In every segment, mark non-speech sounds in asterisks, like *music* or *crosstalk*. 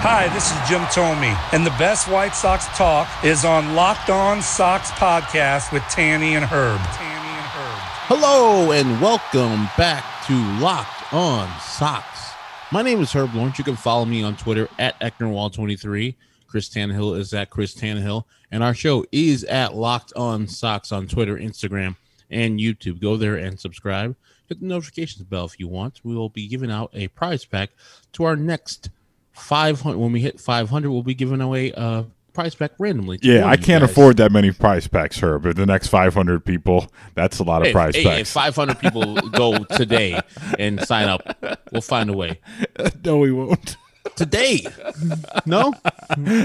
Hi, this is Jim Thome, and the best White Sox talk is on Locked On Sox podcast with Tanny and Herb. Tanny and Herb. Hello and welcome back to Locked On Sox. My name is Herb Lawrence. You can follow me on Twitter at EcknerWall23. Chris Tannehill is at Chris Tannehill. And our show is at Locked On Sox on Twitter, Instagram, and YouTube. Go there and subscribe. Hit the notifications bell if you want. We will be giving out a prize pack to our next 500. When we hit 500, we'll be giving away a prize pack randomly. Yeah, I can't guys. afford that many prize packs, Herb. But the next 500 people, that's a lot of Hey, prize hey, if packs. 500 people *laughs* go today and sign up, we'll find a way. *laughs* no, we won't. Today? No?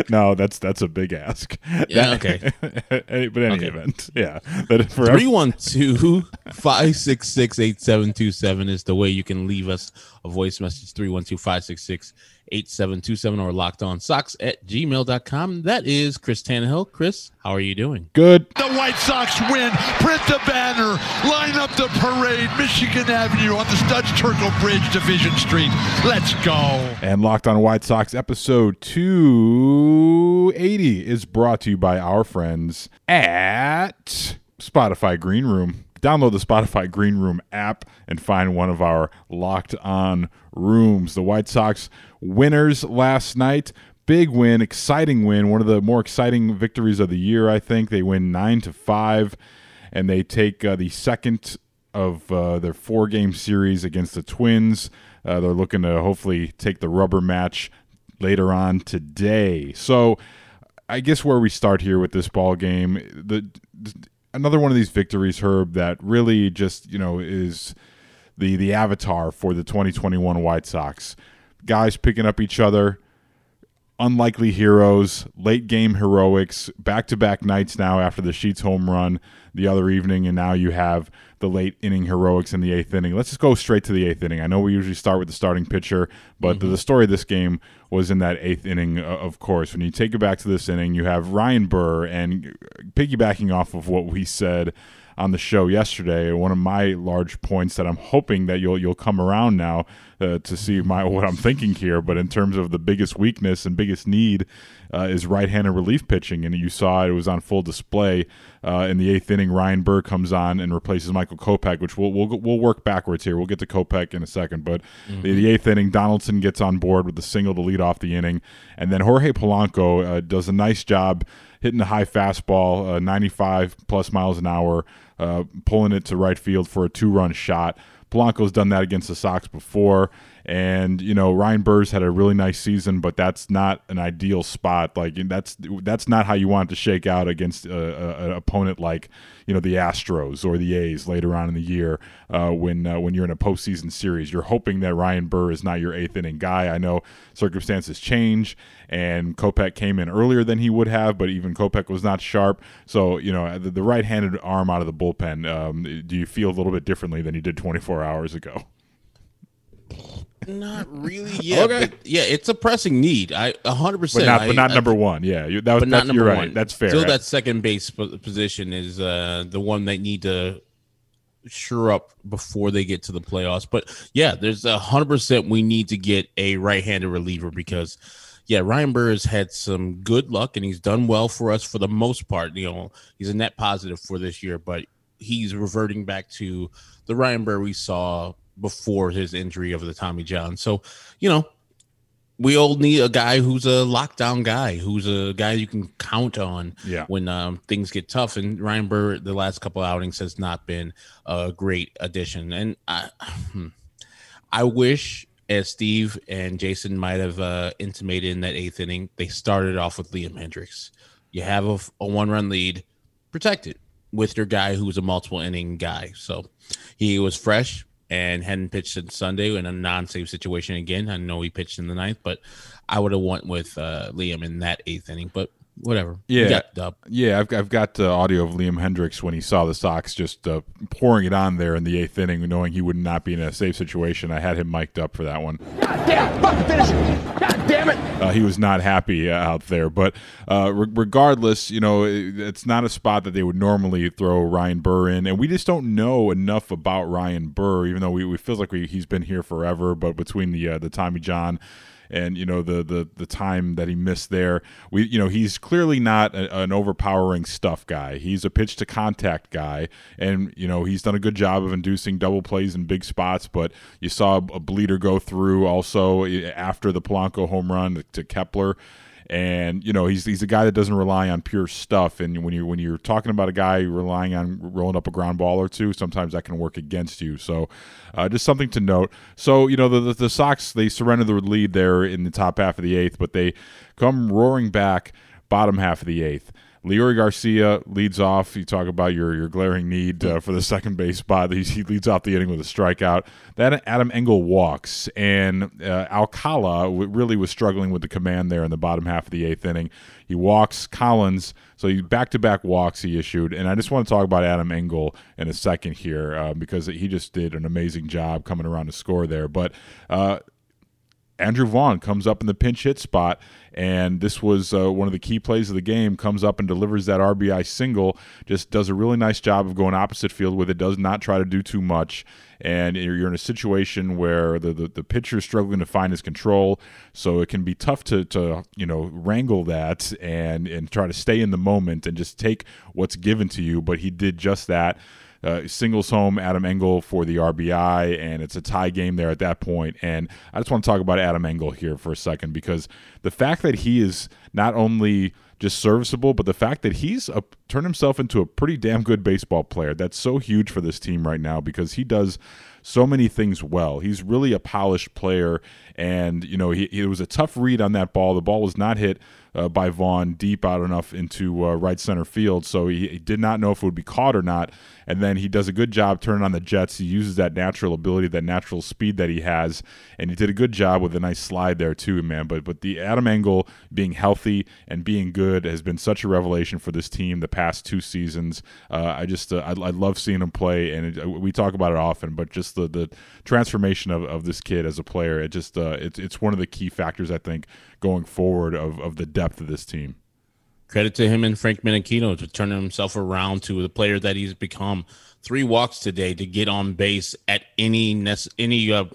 no, that's that's a big ask. Yeah, *laughs* any- but any Okay. event, yeah. But for 312 566 8727 is the way you can leave us a voice message 312 566 8727 or locked on socks at gmail.com. That is Chris Tannehill. Chris, how are you doing? good. The White Sox win. Print the banner. Line up the parade. Michigan Avenue on the Studs Terkel Bridge, Division Street. Let's go. And Locked On White Sox episode 280 is brought to you by our friends at Spotify Green Room. Download the Spotify Green Room app and find one of our Locked On rooms. The White Sox winners last night. Big win, exciting win, one of the more exciting victories of the year, I think. They win 9 to 5 and they take uh, the second of uh, their four game series against the Twins. Uh, they're looking to hopefully take the rubber match later on today. So, I guess where we start here with this ball game, the another one of these victories, Herb, that really just you know is the the avatar for the 2021 White Sox. Guys picking up each other, unlikely heroes, late game heroics, back to back nights now after the Sheets home run the other evening, and now you have the late inning heroics in the eighth inning. Let's just go straight to the eighth inning. I know we usually start with the starting pitcher, but the, the story of this game was in that eighth inning, uh, of course. When you take it back to this inning, you have Ryan Burr, and piggybacking off of what we said on the show yesterday. One of my large points that I'm hoping that you'll you'll come around now uh, to see my *laughs* what I'm thinking here. But in terms of the biggest weakness and biggest need uh, is right-handed relief pitching, and you saw it was on full display uh, in the eighth inning. Ryan Burr comes on and replaces Michael Kopech, which we'll we'll, we'll work backwards here. We'll get to Kopech in a second, but the, the eighth inning, Donaldson gets on board with the single to lead off the inning, and then Jorge Polanco uh, does a nice job hitting a high fastball, uh, 95 plus miles an hour, uh, pulling it to right field for a two run shot. Polanco's done that against the Sox before. And you know Ryan Burrs had a really nice season, but that's not an ideal spot. Like that's that's not how you want to shake out against an opponent like you know the Astros or the A's later on in the year uh, when uh, when you're in a postseason series. You're hoping that Ryan Burr is not your eighth inning guy. I know circumstances change, and Kopech came in earlier than he would have, but even Kopech was not sharp. So you know the, the right-handed arm out of the bullpen. Um, do you feel a little bit differently than you did 24 hours ago? Not really. *laughs* Yeah, Okay. but yeah, it's a pressing need. I 100. But percent not, but not number one. Yeah, you, that was but not that's, number you're one. That's fair. Still, that second base position is uh, the one they need to sure up before they get to the playoffs. But yeah, there's a hundred percent we need to get a right-handed reliever because yeah, Ryan Burr has had some good luck and he's done well for us for the most part. You know, he's a net positive for this year, but he's reverting back to the Ryan Burr we saw before his injury of the Tommy John. So, you know, we all need a guy who's a lockdown guy, who's a guy you can count on Yeah. when um, things get tough. And Ryan Burr, the last couple outings, has not been a great addition. And I, I wish, as Steve and Jason might have uh, intimated in that eighth inning, they started off with Liam Hendriks. You have a, a one run lead, protect it with your guy who was a multiple inning guy. So he was fresh and hadn't pitched since Sunday in a non save situation again. I know he pitched in the ninth, but I would have went with uh, Liam in that eighth inning, but whatever. Yeah. Got dub. Yeah, I've, I've got uh, audio of Liam Hendriks when he saw the Sox just uh, pouring it on there in the eighth inning, knowing he would not be in a safe situation. I had him mic'd up for that one. God damn, fucking finish it. God damn it. Uh, he was not happy uh, out there. But uh, re- regardless, you know, it, it's not a spot that they would normally throw Ryan Burr in. And we just don't know enough about Ryan Burr, even though we, we feels like we, he's been here forever. But between the uh, the Tommy John and you know the the the time that he missed there. We you know he's clearly not a, an overpowering stuff guy. He's a pitch to contact guy, and you know he's done a good job of inducing double plays in big spots. But you saw a bleeder go through also eh, after the Polanco home run to Kepler and you know he's he's a guy that doesn't rely on pure stuff. And when you when you're talking about a guy relying on rolling up a ground ball or two, sometimes that can work against you. So uh, just something to note. So you know the, the the Sox they surrender the lead there in the top half of the eighth, but they come roaring back bottom half of the eighth. Leury Garcia leads off. You talk about your your glaring need uh, for the second base spot. He, he, leads off the inning with a strikeout. Then Adam Engel walks, and uh, Alcala really was struggling with the command there in the bottom half of the eighth inning. He walks Collins, so he back to back walks he issued. And I just want to talk about Adam Engel in a second here uh, because he just did an amazing job coming around to score there. But uh, Andrew Vaughn comes up in the pinch hit spot, and this was uh, one of the key plays of the game. Comes up and delivers that RBI single. Just does a really nice job of going opposite field with it. Does not try to do too much, and you're in a situation where the the, the pitcher is struggling to find his control, so it can be tough to to you know wrangle that and and try to stay in the moment and just take what's given to you. But he did just that uh, singles home Adam Engel for the RBI, and it's a tie game there at that point. And I just want to talk about Adam Engel here for a second because the fact that he is not only just serviceable, but the fact that he's a, turned himself into a pretty damn good baseball player that's so huge for this team right now because he does so many things well. He's really a polished player, and you know he, it was a tough read on that ball. The ball was not hit uh, by Vaughn deep out enough into uh, right center field, so he, he, did not know if it would be caught or not. And then he does a good job turning on the Jets. He uses that natural ability, that natural speed that he has, and he did a good job with a nice slide there too, man. But but the Adam Engel being healthy and being good has been such a revelation for this team the past two seasons. Uh, I just uh, I, I, love seeing him play, and it, we talk about it often, but just the the transformation of, of this kid as a player, it just uh, it's it's one of the key factors I think going forward of of the depth of this team. Credit to him and Frank Menechino to turn himself around to the player that he's become. Three walks today to get on base at any any uh,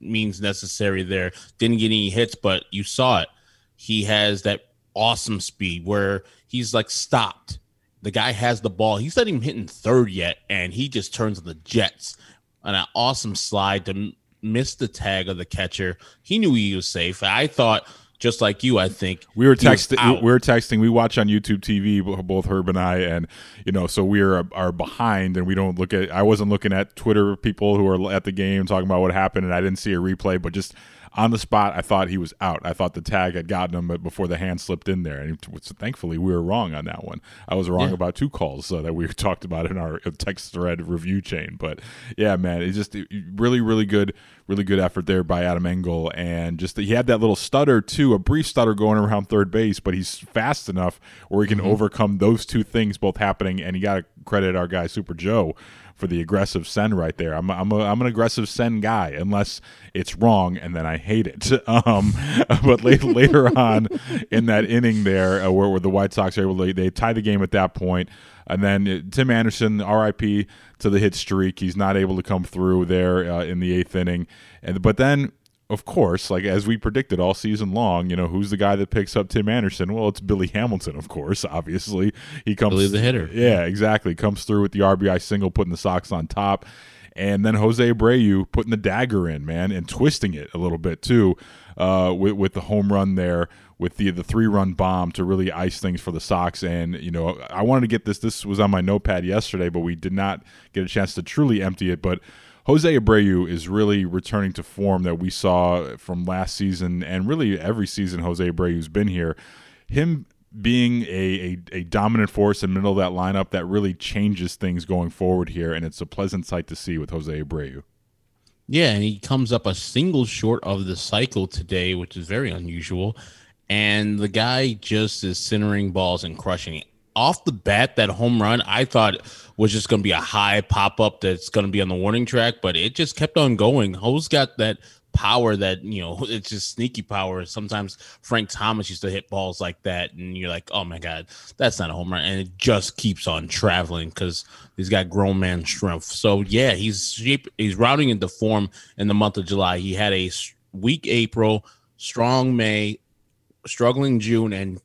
means necessary. There didn't get any hits, but you saw it. He has that awesome speed where he's like stopped. The guy has the ball. He's not even hitting third yet, and he just turns on the Jets on an awesome slide to miss the tag of the catcher. He knew he was safe. I thought just like you, I think we were texting. We were texting. We watch on YouTube TV, both Herb and I, and you know, so we are are behind, and we don't look at. I wasn't looking at Twitter people who are at the game talking about what happened, and I didn't see a replay, but just on the spot, I thought he was out. I thought the tag had gotten him, but before the hand slipped in there, and thankfully we were wrong on that one. I was wrong yeah. about two calls uh, that we *laughs* talked about in our text thread review chain. But yeah, man, it's just really, really good, really good effort there by Adam Engel, and just he had that little stutter too, a brief stutter going around third base, but he's fast enough where he can mm-hmm. overcome those two things both happening. And you got to credit our guy Super Joe for the aggressive send right there. I'm I'm, a, I'm an aggressive send guy unless it's wrong and then I hate it. *laughs* Um, *laughs* but later later on in that inning there, uh, where, where the White Sox are able to they tie the game at that point, and then uh, Tim Anderson, R.I.P. to the hit streak. He's not able to come through there uh, in the eighth inning, and but then of course, like as we predicted all season long, you know, who's the guy that picks up Tim Anderson? Well, it's Billy Hamilton, of course. Obviously, he comes Billy the hitter. Yeah, exactly. Comes through with the RBI single, putting the Sox on top, and then Jose Abreu putting the dagger in, man, and twisting it a little bit too, uh, with with the home run there, with the the three run bomb to really ice things for the Sox. And you know, I wanted to get this. This was on my notepad yesterday, but we did not get a chance to truly empty it, but Jose Abreu is really returning to form that we saw from last season and really every season Jose Abreu's been here. Him being a, a, a, dominant force in the middle of that lineup that really changes things going forward here, and it's a pleasant sight to see with Jose Abreu. Yeah, and he comes up a single short of the cycle today, which is very unusual. And the guy just is centering balls and crushing it. Off the bat, that home run I thought was just going to be a high pop up that's going to be on the warning track, but it just kept on going. Ho's got that power that you know *laughs* it's just sneaky power. Sometimes frank thomas used to hit balls like that and you're like oh my god that's not a home run and it just keeps on traveling because he's got grown man strength. So yeah he's he's routing into form in the month of july. He had a weak april strong may struggling june and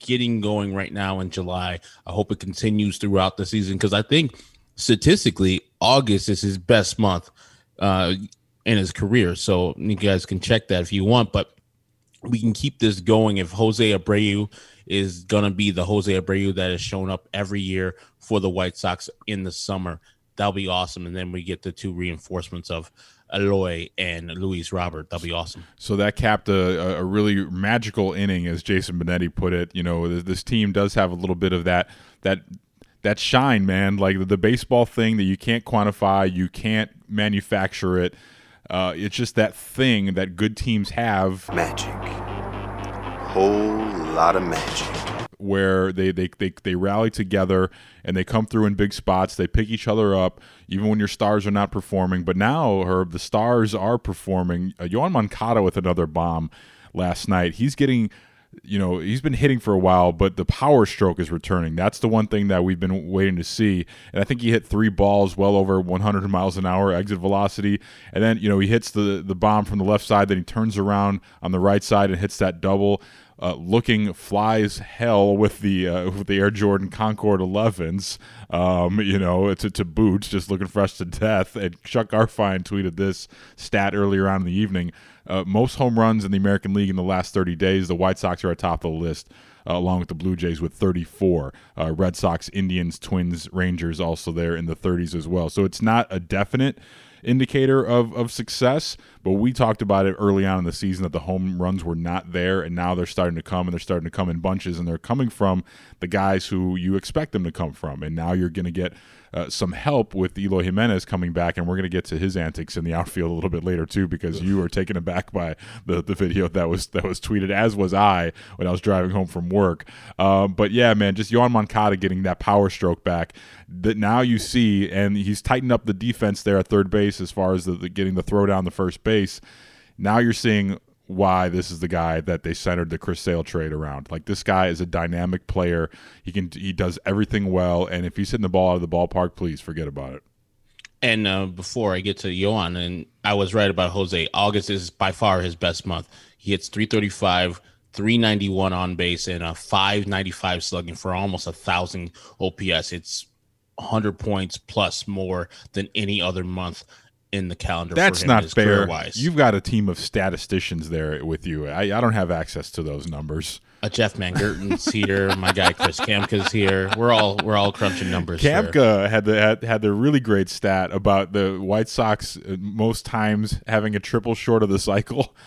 getting going right now in july i hope it continues throughout the season because i think statistically august is his best month uh in his career. So you guys can check that if you want, but we can keep this going if Jose Abreu is going to be the Jose Abreu that has shown up every year for the White Sox in the summer. That'll be awesome. And then we get the two reinforcements of Eloy and Luis Robert. That'll be awesome. So that capped a, a really magical inning, as Jason Benetti put it. You know, this, this team does have a little bit of that that that shine, man. Like the, the baseball thing that you can't quantify, you can't manufacture it. Uh, it's just that thing that good teams have. Magic. Whole lot of magic. Where they, they, they, they rally together and they come through in big spots. They pick each other up, even when your stars are not performing. But now, Herb, the stars are performing. Uh, Yoan Moncada with another bomb last night. He's getting you know, he's been hitting for a while, but the power stroke is returning. That's the one thing that we've been waiting to see. And I think he hit three balls well over 100 miles an hour exit velocity. And then, you know, he hits the, the bomb from the left side, then he turns around on the right side and hits that double. Uh, looking flies hell with the uh, with the Air Jordan Concord 11s, um, you know, to, to boots, just looking fresh to death. And Chuck Garfien tweeted this stat earlier on in the evening. Uh, most home runs in the American League in the last 30 days. The White Sox are atop the list, uh, along with the Blue Jays with 34. Uh, Red Sox, Indians, Twins, Rangers also there in the 30s as well. So it's not a definite indicator of, of success, but we talked about it early on in the season that the home runs were not there, and now they're starting to come, and they're starting to come in bunches, and they're coming from the guys who you expect them to come from. And now you're going to get uh, some help with Eloy Jimenez coming back, and we're going to get to his antics in the outfield a little bit later too, because you were taken aback by the, the video that was that was tweeted, as was I when I was driving home from work. Um, but yeah, man, just Yoan Moncada getting that power stroke back that now you see, and he's tightened up the defense there at third base as far as the, the getting the throw down the first base. Now you're seeing why this is the guy that they centered the Chris Sale trade around. Like this guy is a dynamic player. He can he does everything well, and if he's hitting the ball out of the ballpark, please forget about it. And uh, before I get to Yoan, and I was right about Jose. August is by far his best month. He hits 335, 391 on base, and a 595 slugging for almost a thousand OPS. It's 100 points plus more than any other month in the calendar. That's not fair. You've got a team of statisticians there with you. I, I don't have access to those numbers. Uh, Jeff Mangerton's here. *laughs* My guy Chris Kamka's here. We're all we're all crunching numbers. Kamka had the had, had the really great stat about the White Sox uh, most times having a triple short of the cycle. *laughs*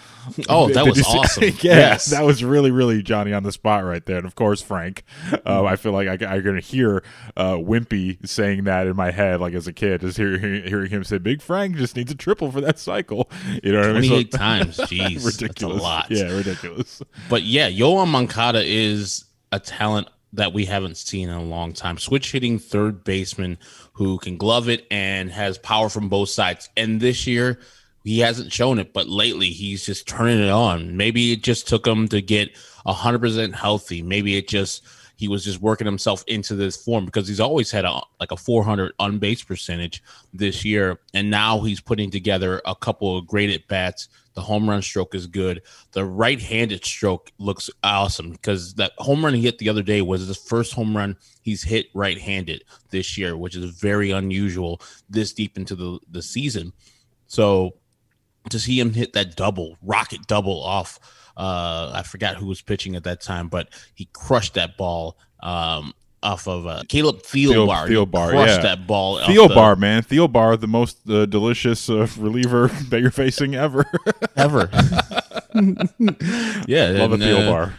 Oh, that was *laughs* awesome. yeah, yes. that was really, really Johnny on the spot right there. And of course, Frank. Uh, I feel like I, I'm going to hear uh, Wimpy saying that in my head, like as a kid, just hearing, hearing him say, "Big Frank just needs a triple for that cycle." *laughs* You know what I mean? Twenty-eight so, *laughs* times. Jeez, ridiculous. a lot. Yeah, ridiculous. But yeah, Yoan Moncada is a talent that we haven't seen in a long time. Switch hitting third baseman who can glove it and has power from both sides. And this year he hasn't shown it, but lately he's just turning it on. Maybe it just took him to get 100% healthy. Maybe it just he was just working himself into this form because he's always had a like a 400 on percentage this year, and now he's putting together a couple of great at bats. The home run stroke is good. The right-handed stroke looks awesome because that home run he hit the other day was his first home run he's hit right-handed this year, which is very unusual this deep into the the season. So to see him hit that double, rocket double off. Uh, I forgot who was pitching at that time, but he crushed that ball um, off of uh, Caleb Thielbar. Thielbar, crushed yeah. that ball. Thielbar, man. Thielbar, the most uh, delicious uh, reliever *laughs* that you're facing ever. ever. *laughs* *laughs* yeah. Love and, a Thielbar.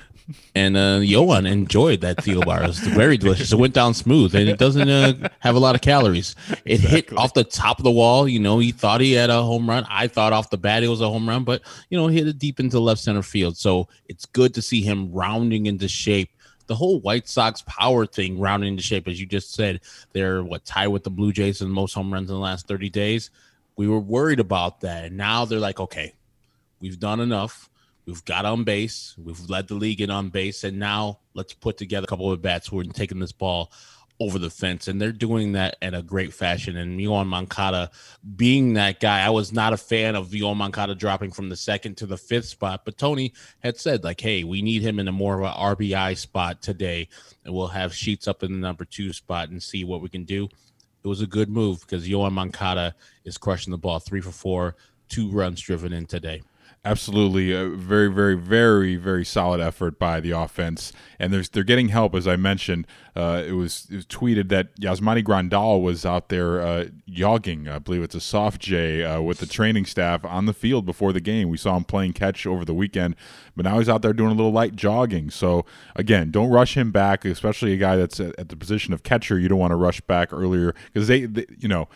And uh, Yoan enjoyed that teal bar. It was very delicious. It went down smooth, and it doesn't uh, have a lot of calories. It hit off the top of the wall. You know, he thought he had a home run. I thought off the bat it was a home run, but you know, hit it deep into left center field. So it's good to see him rounding into shape. The whole White Sox power thing rounding into shape, as you just said, they're what tied with the Blue Jays in most home runs in the last 30 days. We were worried about that. And now they're like, okay, we've done enough We've got on base. We've led the league in on base, and now let's put together a couple of bats who are taking this ball over the fence, and they're doing that in a great fashion. And Yoan Moncada being that guy, I was not a fan of Yoan Moncada dropping from the second to the fifth spot, but Tony had said like, "Hey, we need him in a more of an RBI spot today, and we'll have Sheets up in the number two spot and see what we can do." It was a good move because Yoan Moncada is crushing the ball, three for four, two runs driven in today. Absolutely, a very, very, very, very solid effort by the offense, and there's they're getting help as I mentioned. Uh, it, was, it was tweeted that Yasmani Grandal was out there uh, jogging. I believe it's a soft J uh, with the training staff on the field before the game. We saw him playing catch over the weekend, but now he's out there doing a little light jogging. So again, don't rush him back, especially a guy that's at, the position of catcher. You don't want to rush back earlier because they, they, you know,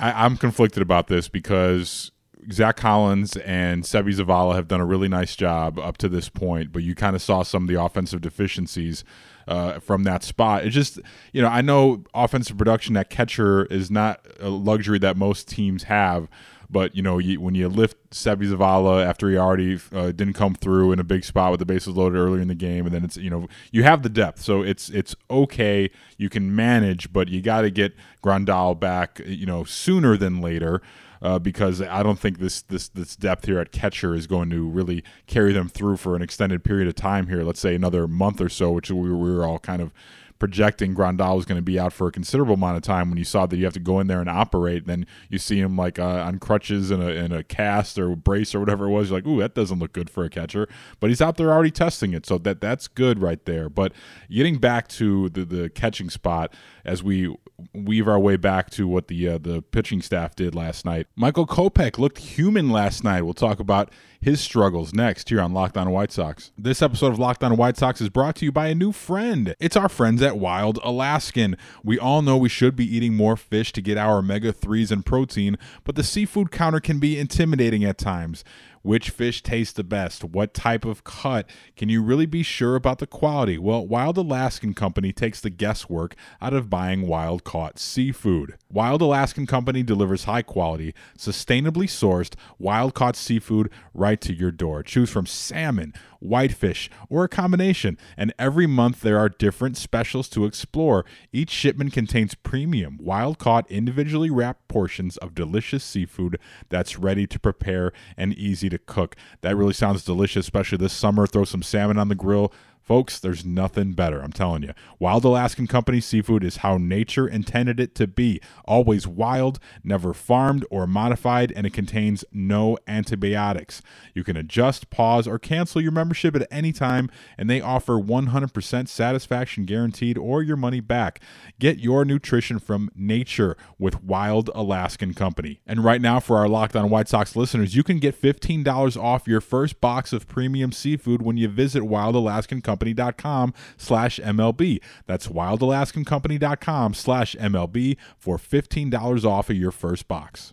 I, I'm conflicted about this because Zach Collins and Seby Zavala have done a really nice job up to this point, but you kind of saw some of the offensive deficiencies uh, from that spot. It's just, you know, I know offensive production at catcher is not a luxury that most teams have, but you know, you, when you lift Seby Zavala after he already uh, didn't come through in a big spot with the bases loaded earlier in the game, and then it's you know you have the depth, so it's it's okay. You can manage, but you got to get Grandal back, you know, sooner than later uh, because I don't think this this this depth here at catcher is going to really carry them through for an extended period of time here. Let's say another month or so, which we, we were all kind of projecting Grandal was going to be out for a considerable amount of time when you saw that you have to go in there and operate. Then you see him like uh, on crutches in a, a cast or brace or whatever it was. You're like, ooh, that doesn't look good for a catcher. But he's out there already testing it, so that that's good right there. But getting back to the the catching spot as we weave our way back to what the uh, the pitching staff did last night. Michael Kopech looked human last night. We'll talk about his struggles next here on Locked On White Sox. This episode of Locked On White Sox is brought to you by a new friend. It's our friends at Wild Alaskan. We all know we should be eating more fish to get our omega 3s and protein, but the seafood counter can be intimidating at times. Which fish tastes the best? What type of cut? Can you really be sure about the quality? Well, Wild Alaskan Company takes the guesswork out of buying wild caught seafood. Wild Alaskan Company delivers high quality, sustainably sourced, wild caught seafood right to your door. Choose from salmon, whitefish, or a combination. And every month there are different specials to explore. Each shipment contains premium, wild caught, individually wrapped portions of delicious seafood that's ready to prepare and easy to cook. That really sounds delicious, especially this summer. Throw some salmon on the grill Folks, there's nothing better, I'm telling you. Wild Alaskan Company seafood is how nature intended it to be. Always wild, never farmed or modified, and it contains no antibiotics. You can adjust, pause, or cancel your membership at any time, and they offer 100% satisfaction guaranteed or your money back. Get your nutrition from nature with Wild Alaskan Company. And right now, for our Locked On White Sox listeners, you can get $15 off your first box of premium seafood when you visit Wild Alaskan Company wildalaskancompany.com slash MLB. That's wildalaskancompany.com slash MLB for $15 off of your first box.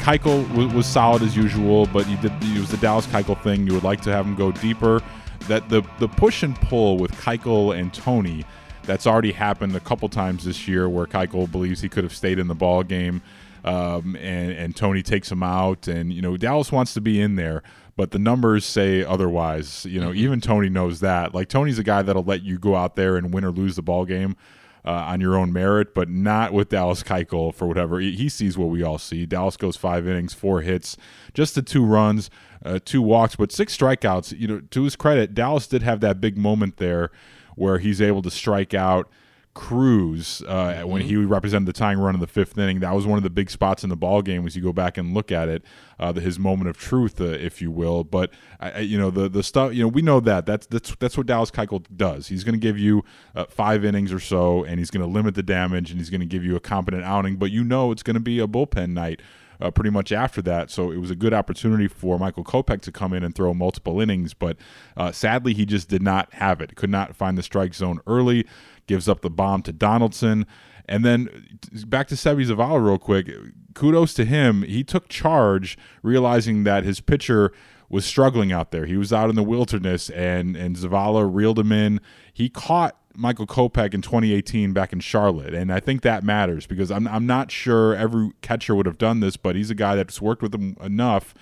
Keuchel was, solid as usual, but you did it was the Dallas Keuchel thing. You would like to have him go deeper. That the the push and pull with Keuchel and Tony, that's already happened a couple times this year, where Keuchel believes he could have stayed in the ball game um, and and Tony takes him out, and you know Dallas wants to be in there, but the numbers say otherwise. You know, mm-hmm. even Tony knows that. Like Tony's a guy that'll let you go out there and win or lose the ball game. Uh, on your own merit, but not with Dallas Keuchel for whatever he, he, sees what we all see. Dallas goes five innings, four hits, just the two runs, uh, two walks, but six strikeouts. You know, to his credit, Dallas did have that big moment there where he's able to strike out Cruz uh, mm-hmm. when he represented the tying run in the fifth inning. That was one of the big spots in the ball game as you go back and look at it, uh, the, his moment of truth, uh, if you will. But you know the the stuff you know we know that that's that's that's what Dallas Keuchel does. He's going to give you uh, five innings or so, and he's going to limit the damage, and he's going to give you a competent outing. But you know it's going to be a bullpen night uh, pretty much after that. So it was a good opportunity for Michael Kopech to come in and throw multiple innings, but uh, sadly he just did not have it. Could not find the strike zone early. Gives up the bomb to Donaldson. And then back to Seby Zavala real quick. Kudos to him. He took charge, realizing that his pitcher was struggling out there. He was out in the wilderness, and and Zavala reeled him in. He caught Michael Kopech in 2018 back in Charlotte, and I think that matters because I'm I'm not sure every catcher would have done this, but he's a guy that's worked with him enough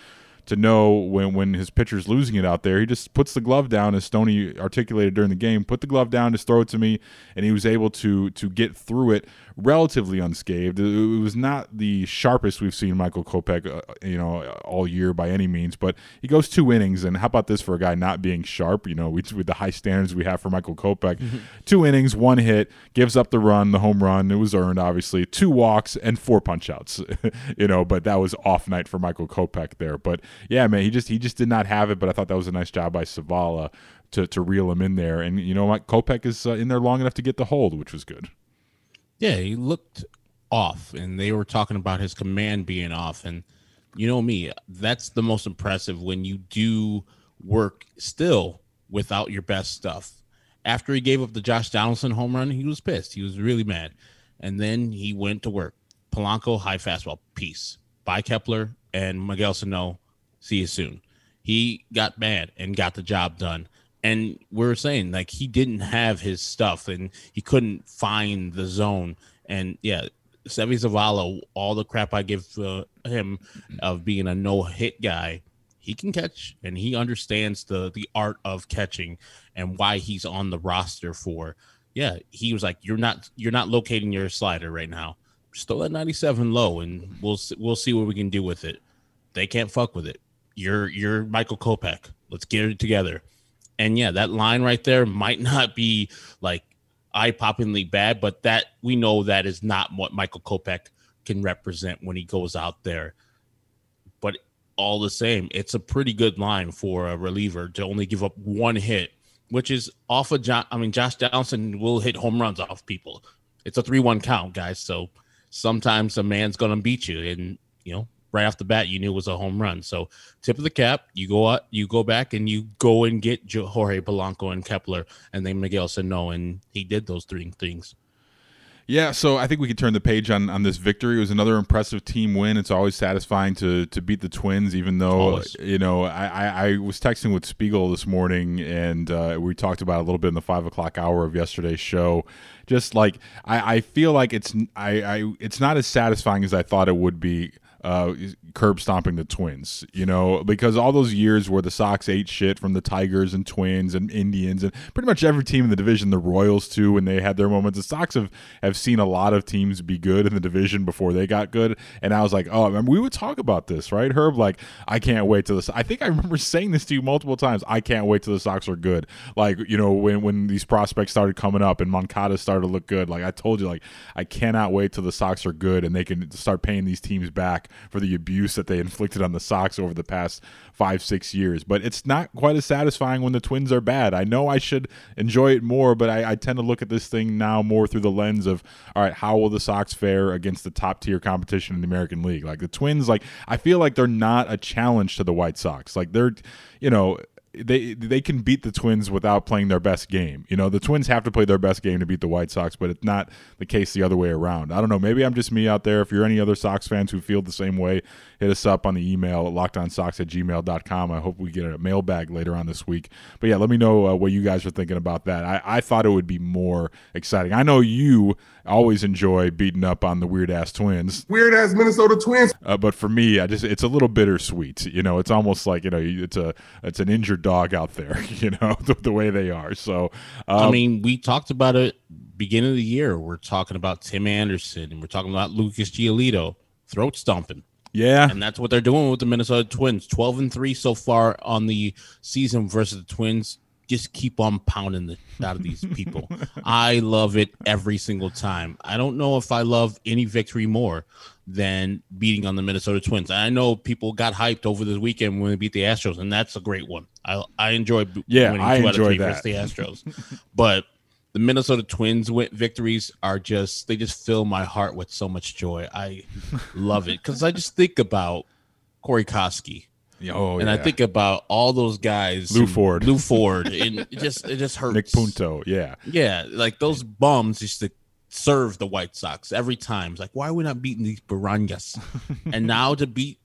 to know when when his pitcher's losing it out there. He just puts the glove down, as Stoney articulated during the game. Put the glove down, just throw it to me, and he was able to to get through it relatively unscathed. It was not the sharpest we've seen Michael Kopech, uh, you know, all year by any means, but he goes two innings. And how about this for a guy not being sharp? You know, with the high standards we have for Michael Kopech, mm-hmm. two innings, one hit, gives up the run, the home run. It was earned, obviously, two walks and four punch outs. *laughs* you know, but that was off night for Michael Kopech there. But yeah, man, he just he just did not have it. But I thought that was a nice job by Zavala to to reel him in there. And you know what, Kopech is uh, in there long enough to get the hold, which was good. Yeah, he looked off, and they were talking about his command being off. And you know me, that's the most impressive when you do work still without your best stuff. After he gave up the Josh Donaldson home run, he was pissed. He was really mad. And then he went to work. Polanco, high fastball, peace. By Kepler and Miguel Sano, see you soon. He got mad and got the job done and we are saying like he didn't have his stuff and he couldn't find the zone. And yeah, Seby Zavala, all the crap I give uh, him of being a no hit guy, he can catch and he understands the the art of catching and why he's on the roster for. Yeah, he was like, "You're not you're not locating your slider right now. Still at 97 low, and we'll we'll see what we can do with it. They can't fuck with it. You're you're Michael Kopech. Let's get it together." And yeah, that line right there might *laughs* not be like eye poppingly bad, but that we know that is not what Michael Kopech can represent when he goes out there. But all the same, it's a pretty good line for a reliever to only give up one hit, which is off of John. I mean, Josh Donaldson will hit home runs off people. It's a 3 1 count, guys. So sometimes a man's going to beat you. And, you know, right off the bat you knew it was a home run. So tip of the cap, you go out, you go back and you go and get Jorge Polanco and Kepler, and then Miguel Sano, and he did those three things. Yeah, so I think we could turn the page on, on this victory. It was another impressive team win. It's always satisfying to to beat the Twins, even though always. you know I, I, I, was texting with Spiegel this morning, and uh, we talked about a little bit in the five o'clock hour of yesterday's show. Just like I, I feel like it's I, I it's not as satisfying as I thought it would be uh, curb stomping the Twins, you know, because all those years where the Sox ate shit from the Tigers and Twins and Indians and pretty much every team in the division, the Royals too, when they had their moments. The Sox have, have seen a lot of teams be good in the division before they got good. And I was like, oh, I mean, we would talk about this, right, Herb? Like, I can't wait till this. I think I remember saying this to you multiple times. I can't wait till the Sox are good. Like, you know, when, when these prospects started coming up and Moncada started to look good, like I told you, like, I cannot wait till the Sox are good and they can start paying these teams back for the abuse that they inflicted on the Sox over the past five, six years. But it's not quite as satisfying when the Twins are bad. I know I should enjoy it more, but I, I tend to look at this thing now more through the lens of, all right, how will the Sox fare against the top tier competition in the American League? Like the Twins, like I feel like they're not a challenge to the White Sox. Like they're, you know, they they can beat the Twins without playing their best game. You know, the Twins have to play their best game to beat the White Sox, but it's not the case the other way around. I don't know. Maybe I'm just me out there. If you're any other Sox fans who feel the same way, hit us up on the email at lockedonsox at gmail.com. I hope we get a mailbag later on this week. But yeah, let me know uh, what you guys are thinking about that. I, I thought it would be more exciting. I know you always enjoy beating up on the weird ass Twins, weird ass Minnesota Twins. Uh, but for me, I just it's a little bittersweet. You know, it's almost like you know it's a it's an injured dog out there. *laughs* You know *laughs* the, the way they are. So um, I mean, we talked about it beginning of the year. We're talking about Tim Anderson and we're talking about Lucas Giolito throat stomping. Yeah. And that's what they're doing with the Minnesota Twins. 12 and 3 so far on the season versus the Twins. Just keep on pounding the out of these people. *laughs* I love it every single time. I don't know if I love any victory more than beating on the Minnesota Twins. I know people got hyped over this weekend when we beat the Astros, and that's a great one. I I enjoy yeah, I enjoy that. the Astros, *laughs* but the Minnesota Twins win- victories are just they just fill my heart with so much joy. I *laughs* love it because I just think about Corey Koskie. Oh, and I think about all those guys, Lew and Ford. Lew Ford, and it just it just *laughs* hurts. Nick Punto. Yeah. Yeah, like those bums used to serve the White Sox every time. It's like, why are we not beating these Piranhas? *laughs* and now to beat,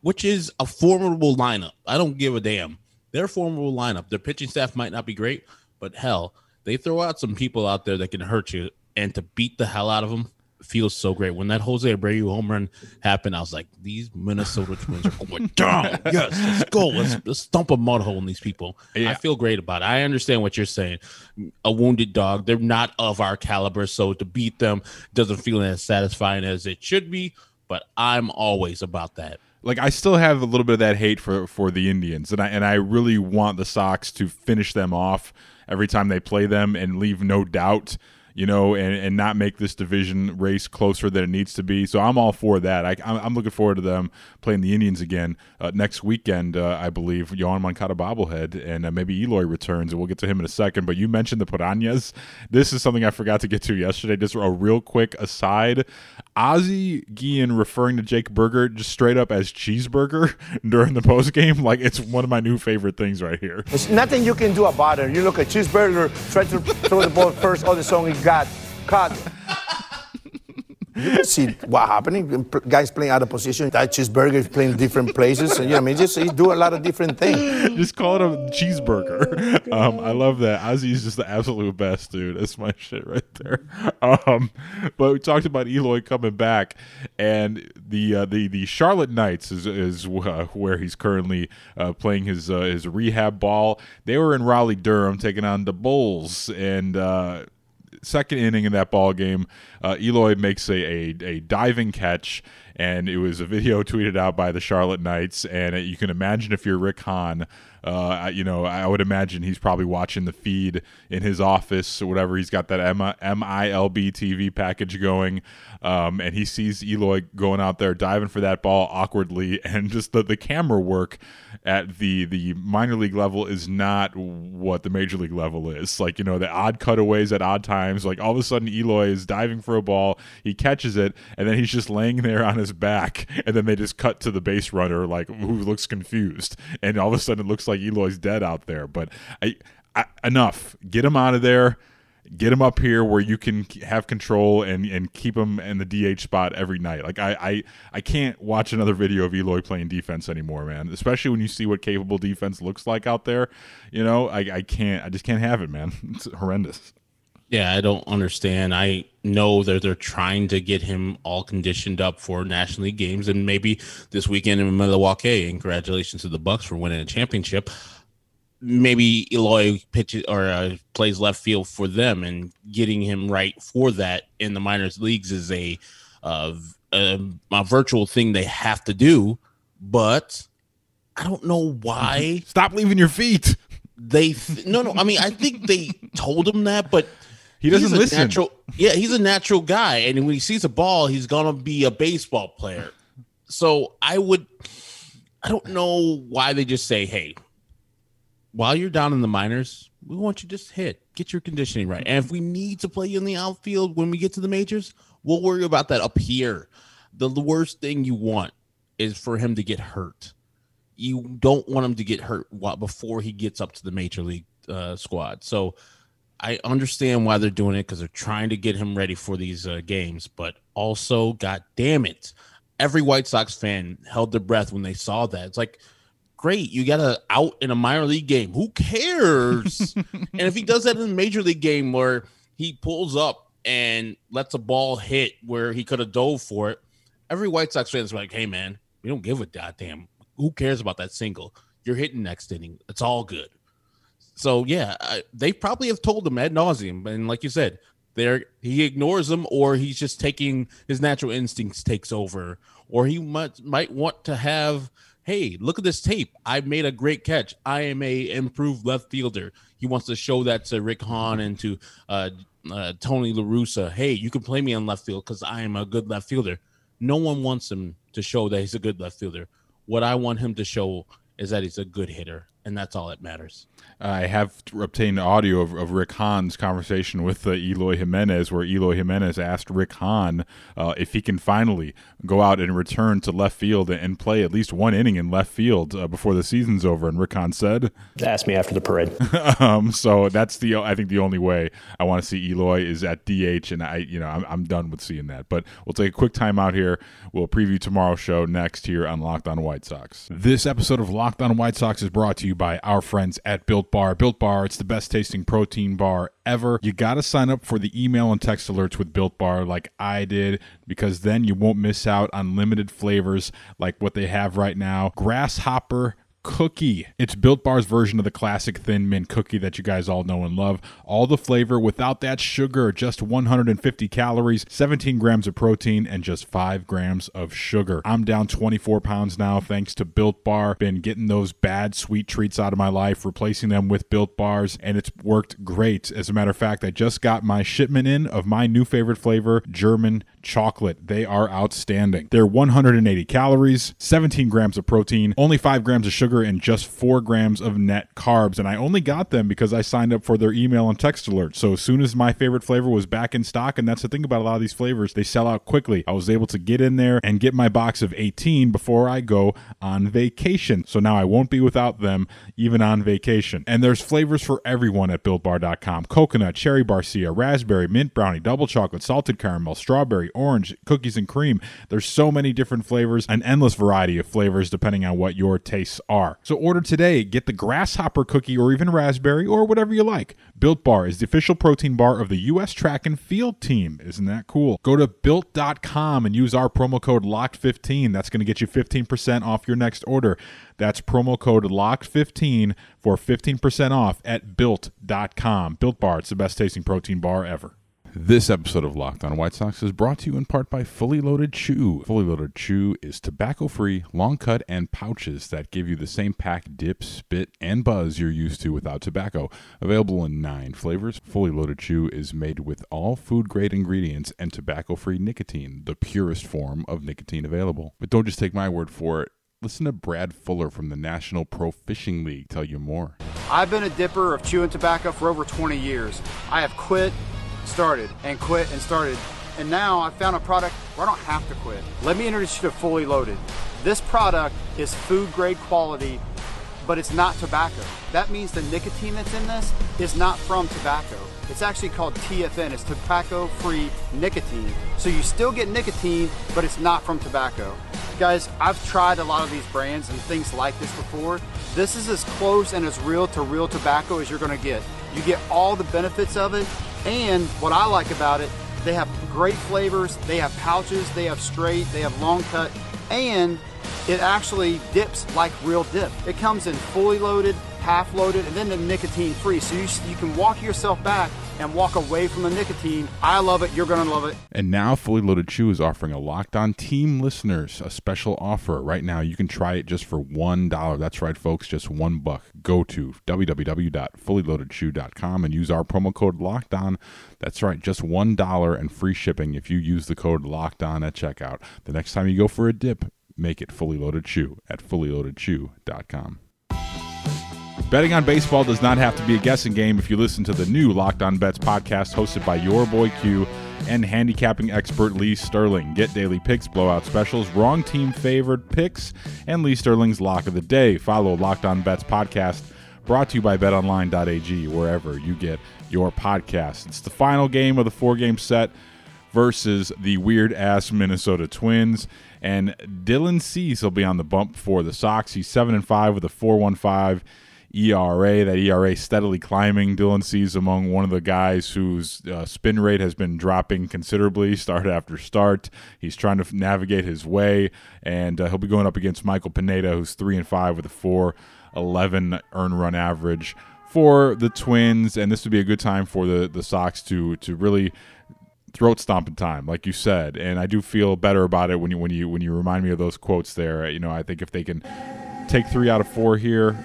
which is a formidable lineup. I don't give a damn. They're formidable lineup. Their pitching staff might not be great, but hell, they throw out some people out there that can hurt you. And to beat the hell out of them feels so great. When that Jose Abreu home run happened, I was like, these Minnesota Twins are going *laughs* down. Yes, let's go. Let's, let's stump a mud hole in these people. Yeah. I feel great about it. I understand what you're saying. A wounded dog. They're not of our caliber, so to beat them doesn't feel as satisfying as it should be. But I'm always about that. like I still have a little bit of that hate for for the Indians, and I and I really want the Sox to finish them off every time they play them and leave no doubt, you know, and and not make this division race closer than it needs to be. So I'm all for that. I, I'm, looking forward to them playing the Indians again uh, next weekend. Uh, I believe Yoan Moncada bobblehead, and uh, maybe Eloy returns, and we'll get to him in a second. But you mentioned the Piranhas. This is something I forgot to get to yesterday. Just a real quick aside. Ozzie Guillen referring to Jake Burger just straight up as cheeseburger *laughs* during the post game, like it's one of my new favorite things right here. There's nothing you can do about it. You look at Cheeseburger, try to throw the ball first, other song he got caught. You can see what happening. Guys playing out of position. That Cheeseburger is playing different places. And, you know, I mean, just he do a lot of different things. just call it a cheeseburger. Um, I love that. Ozzie's just the absolute best, dude. That's my shit right there. Um, but we talked about Eloy coming back, and the uh, the the Charlotte Knights is is uh, where he's currently uh, playing his uh, his rehab ball. They were in Raleigh, Durham, taking on the Bulls, and. Second inning in that ball game, uh, Eloy makes a, a, a diving catch, and it was a video tweeted out by the Charlotte Knights. And you can imagine if you're Rick Hahn, uh, you know, I would imagine he's probably watching the feed in his office or whatever. He's got that M- MILB TV package going, um, and he sees Eloy going out there diving for that ball awkwardly, *laughs* and just the, the camera work at the the minor league level is not what the major league level is. Like you know, the odd cutaways at odd times. Like all of a sudden, Eloy is diving for a ball, he catches it, and then he's just laying there on his back, and then they just cut to the base runner, like who looks confused, and all of a sudden it looks like Eloy's dead out there. But I, I enough, get him out of there get him up here where you can have control and and keep him in the DH spot every night. Like I I I can't watch another video of Eloy playing defense anymore, man. Especially when you see what capable defense looks like out there. You know, I I can't I just can't have it, man. *laughs* It's horrendous. Yeah, I don't understand. I know that they're trying to get him all conditioned up for National League games, and maybe this weekend in Milwaukee. And congratulations to the Bucks for winning a championship. Maybe Eloy pitches or uh, plays left field for them, and getting him right for that in the minors leagues is a uh, a, a virtual thing they have to do. But I don't know why. *laughs* Stop leaving your feet. They th- no no. I mean, I think they told him that, but He doesn't he's a listen. Natural, yeah, he's a natural guy, and when he sees a ball, he's gonna be a baseball player. So I would, I don't know why they just say, "Hey, while you're down in the minors, we want you to just hit, get your conditioning right, and if we need to play you in the outfield when we get to the majors, we'll worry about that up here." The, the worst thing you want is for him to get hurt. You don't want him to get hurt before he gets up to the major league uh, squad. So I understand why they're doing it because they're trying to get him ready for these uh, games, but also, god damn it, every White Sox fan held their breath when they saw that. It's like, great, you got a out in a minor league game. Who cares? *laughs* and if he does that in a major league game where he pulls up and lets a ball hit where he could have dove for it, every White Sox fan is like, hey man, we don't give a goddamn. Who cares about that single? You're hitting next inning. It's all good. So yeah, I, they probably have told him ad nauseum, and like you said, there he ignores them, or he's just taking his natural instincts takes over, or he might might want to have, hey, look at this tape. I made a great catch. I am a improved left fielder. He wants to show that to Rick Hahn and to uh, uh, Tony La Russa. Hey, you can play me on left field because I am a good left fielder. No one wants him to show that he's a good left fielder. What I want him to show is that he's a good hitter and that's all that matters. I have obtained audio of, of Rick Hahn's conversation with uh, Eloy Jimenez, where Eloy Jimenez asked Rick Hahn uh, if he can finally go out and return to left field and play at least one inning in left field uh, before the season's over. And Rick Hahn said, "Ask me after the parade." *laughs* um, so that's the I think the only way I want to see Eloy is at DH, and I you know I'm, I'm done with seeing that. But we'll take a quick time out here. We'll preview tomorrow's show next here on Locked On White Sox. This episode of Locked On White Sox is brought to you by our friends at Built Bar. Built Bar, it's the best tasting protein bar ever. You got to sign up for the email and text alerts with Built Bar like I did because then you won't miss out on limited flavors like what they have right now. Grasshopper cookie. It's Built Bar's version of the classic thin mint cookie that you guys all know and love. All the flavor without that sugar, just 150 calories, 17 grams of protein, and just 5 grams of sugar. I'm down 24 pounds now thanks to Built Bar. Been getting those bad sweet treats out of my life, replacing them with Built Bars, and it's worked great. As a matter of fact, I just got my shipment in of my new favorite flavor, German chocolate. They are outstanding. They're 180 calories, 17 grams of protein, only 5 grams of sugar, and just 4 grams of net carbs. And I only got them because I signed up for their email and text alert. So as soon as my favorite flavor was back in stock, and that's the thing about a lot of these flavors, they sell out quickly. I was able to get in there and get my box of 18 before I go on vacation. So now I won't be without them even on vacation. And there's flavors for everyone at builtbar.com coconut, cherry barcia, raspberry, mint brownie, double chocolate, salted caramel, strawberry, orange, cookies and cream. There's so many different flavors, an endless variety of flavors depending on what your tastes are. So order today, get the grasshopper cookie or even raspberry or whatever you like. Built Bar is the official protein bar of the U.S. track and field team. Isn't that cool? Go to built.com and use our promo code LOCKED15. That's going to get you 15% off your next order. That's promo code LOCKED15 for 15% off at built.com. Built Bar, it's the best tasting protein bar ever. This episode of Locked On White Sox is brought to you in part by Fully Loaded Chew. Fully Loaded Chew is tobacco free, long cut, and pouches that give you the same pack, dip, spit, and buzz you're used to without tobacco. Available in nine flavors, Fully Loaded Chew is made with all food grade ingredients and tobacco free nicotine, the purest form of nicotine available. But don't just take my word for it. Listen to Brad Fuller from the National Pro Fishing League tell you more. I've been a dipper of chewing tobacco for over 20 years. I have quit started and quit and started. And now I found a product where I don't have to quit. Let me introduce you to Fully Loaded. This product is food grade quality, but it's not tobacco. That means the nicotine that's in this is not from tobacco. It's actually called TFN. It's tobacco free nicotine. So you still get nicotine, but it's not from tobacco. Guys, I've tried a lot of these brands and things like this before. This is as close and as real to real tobacco as you're gonna get. You get all the benefits of it, and what I like about it, they have great flavors, they have pouches, they have straight, they have long cut, and it actually dips like real dip. It comes in fully loaded, half loaded, and then the nicotine free. So you, you can walk yourself back and walk away from the nicotine. I love it. You're going to love it. And now Fully Loaded Chew is offering a Locked On Team listeners a special offer. Right now, you can try it just for $1. That's right, folks, just one buck. Go to www.fullyloadedchew.com and use our promo code Locked On. That's right, just $1 and free shipping if you use the code Locked On at checkout. The next time you go for a dip, make it Fully Loaded Chew at fullyloadedchew.com. Betting on baseball does not have to be a guessing game if you listen to the new Locked On Bets podcast hosted by your boy Q and handicapping expert Lee Sterling. Get daily picks, blowout specials, wrong team favored picks, and Lee Sterling's lock of the day. Follow Locked On Bets podcast brought to you by betonline.ag wherever you get your podcasts. It's the final game of the four game set versus the weird ass Minnesota Twins. And Dylan Cease will be on the bump for the Sox. He's 7 and 5 with a 415 ERA. That ERA steadily climbing. Dylan Cease among one of the guys whose uh, spin rate has been dropping considerably start after start. He's trying to navigate his way, and uh, he'll be going up against Michael Pineda, who's 3 and 5 with a 411 earn run average for the Twins. And this would be a good time for the, the Sox to, to really throat stomping time, like you said, and I do feel better about it when you when you when you remind me of those quotes there. You know, I think if they can take three out of four here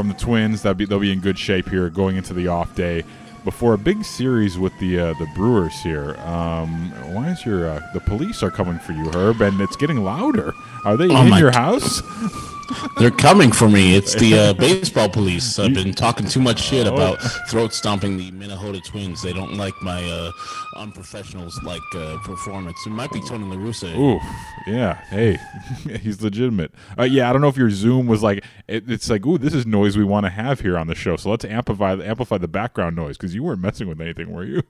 from the Twins, that be they'll be in good shape here going into the off day before a big series with the uh, the Brewers here. Um, why is your uh, the police are coming for you, Herb, and it's getting louder? Are they Oh in your house? *laughs* They're coming for me. It's the uh, baseball police. I've been talking too much shit about throat stomping the Minnesota Twins. They don't like my uh, unprofessionals like uh, performance. It might be Tony La Russa. Ooh, yeah. Hey, *laughs* he's legitimate. Uh, yeah, I don't know if your Zoom was like it, it's like, ooh, this is noise we want to have here on the show. So let's amplify amplify the background noise because you weren't messing with anything, were you?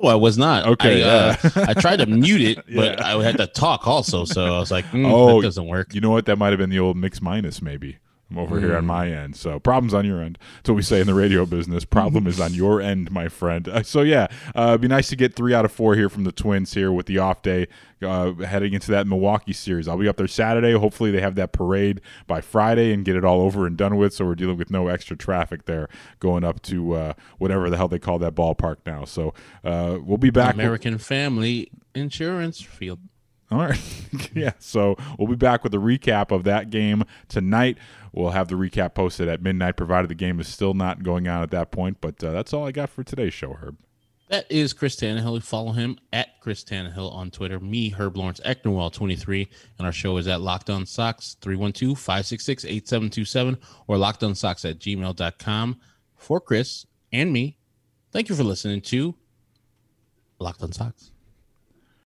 No, I was not. Okay, I, uh. I tried to mute it, *laughs* but Yeah. I had to talk also. So I was like, mm, oh, that doesn't work. You know what? That might have been the old mix minus, maybe. Over here Mm. on my end. So problems on your end. That's what we say in the radio business. Problem is on your end, my friend. Uh, so yeah, uh, it'd be nice to get three out of four here from the Twins here with the off day uh, heading into that Milwaukee series. I'll be up there Saturday. Hopefully they have that parade by Friday and get it all over and done with. So we're dealing with no extra traffic there going up to uh, whatever the hell they call that ballpark now. So uh, we'll be back. American Family Insurance Field. All right. *laughs* yeah. So we'll be back with a recap of that game tonight. We'll have the recap posted at midnight, provided the game is still not going on at that point. But uh, that's all I got for today's show, Herb. That is Chris Tannehill. Follow him at Chris Tannehill on Twitter. Me, Herb Lawrence Ecknerwell23. And our show is at Locked On Sox, 312 566 8727 or lockedonsox at gmail.com. For Chris and me, thank you for listening to Locked On Sox.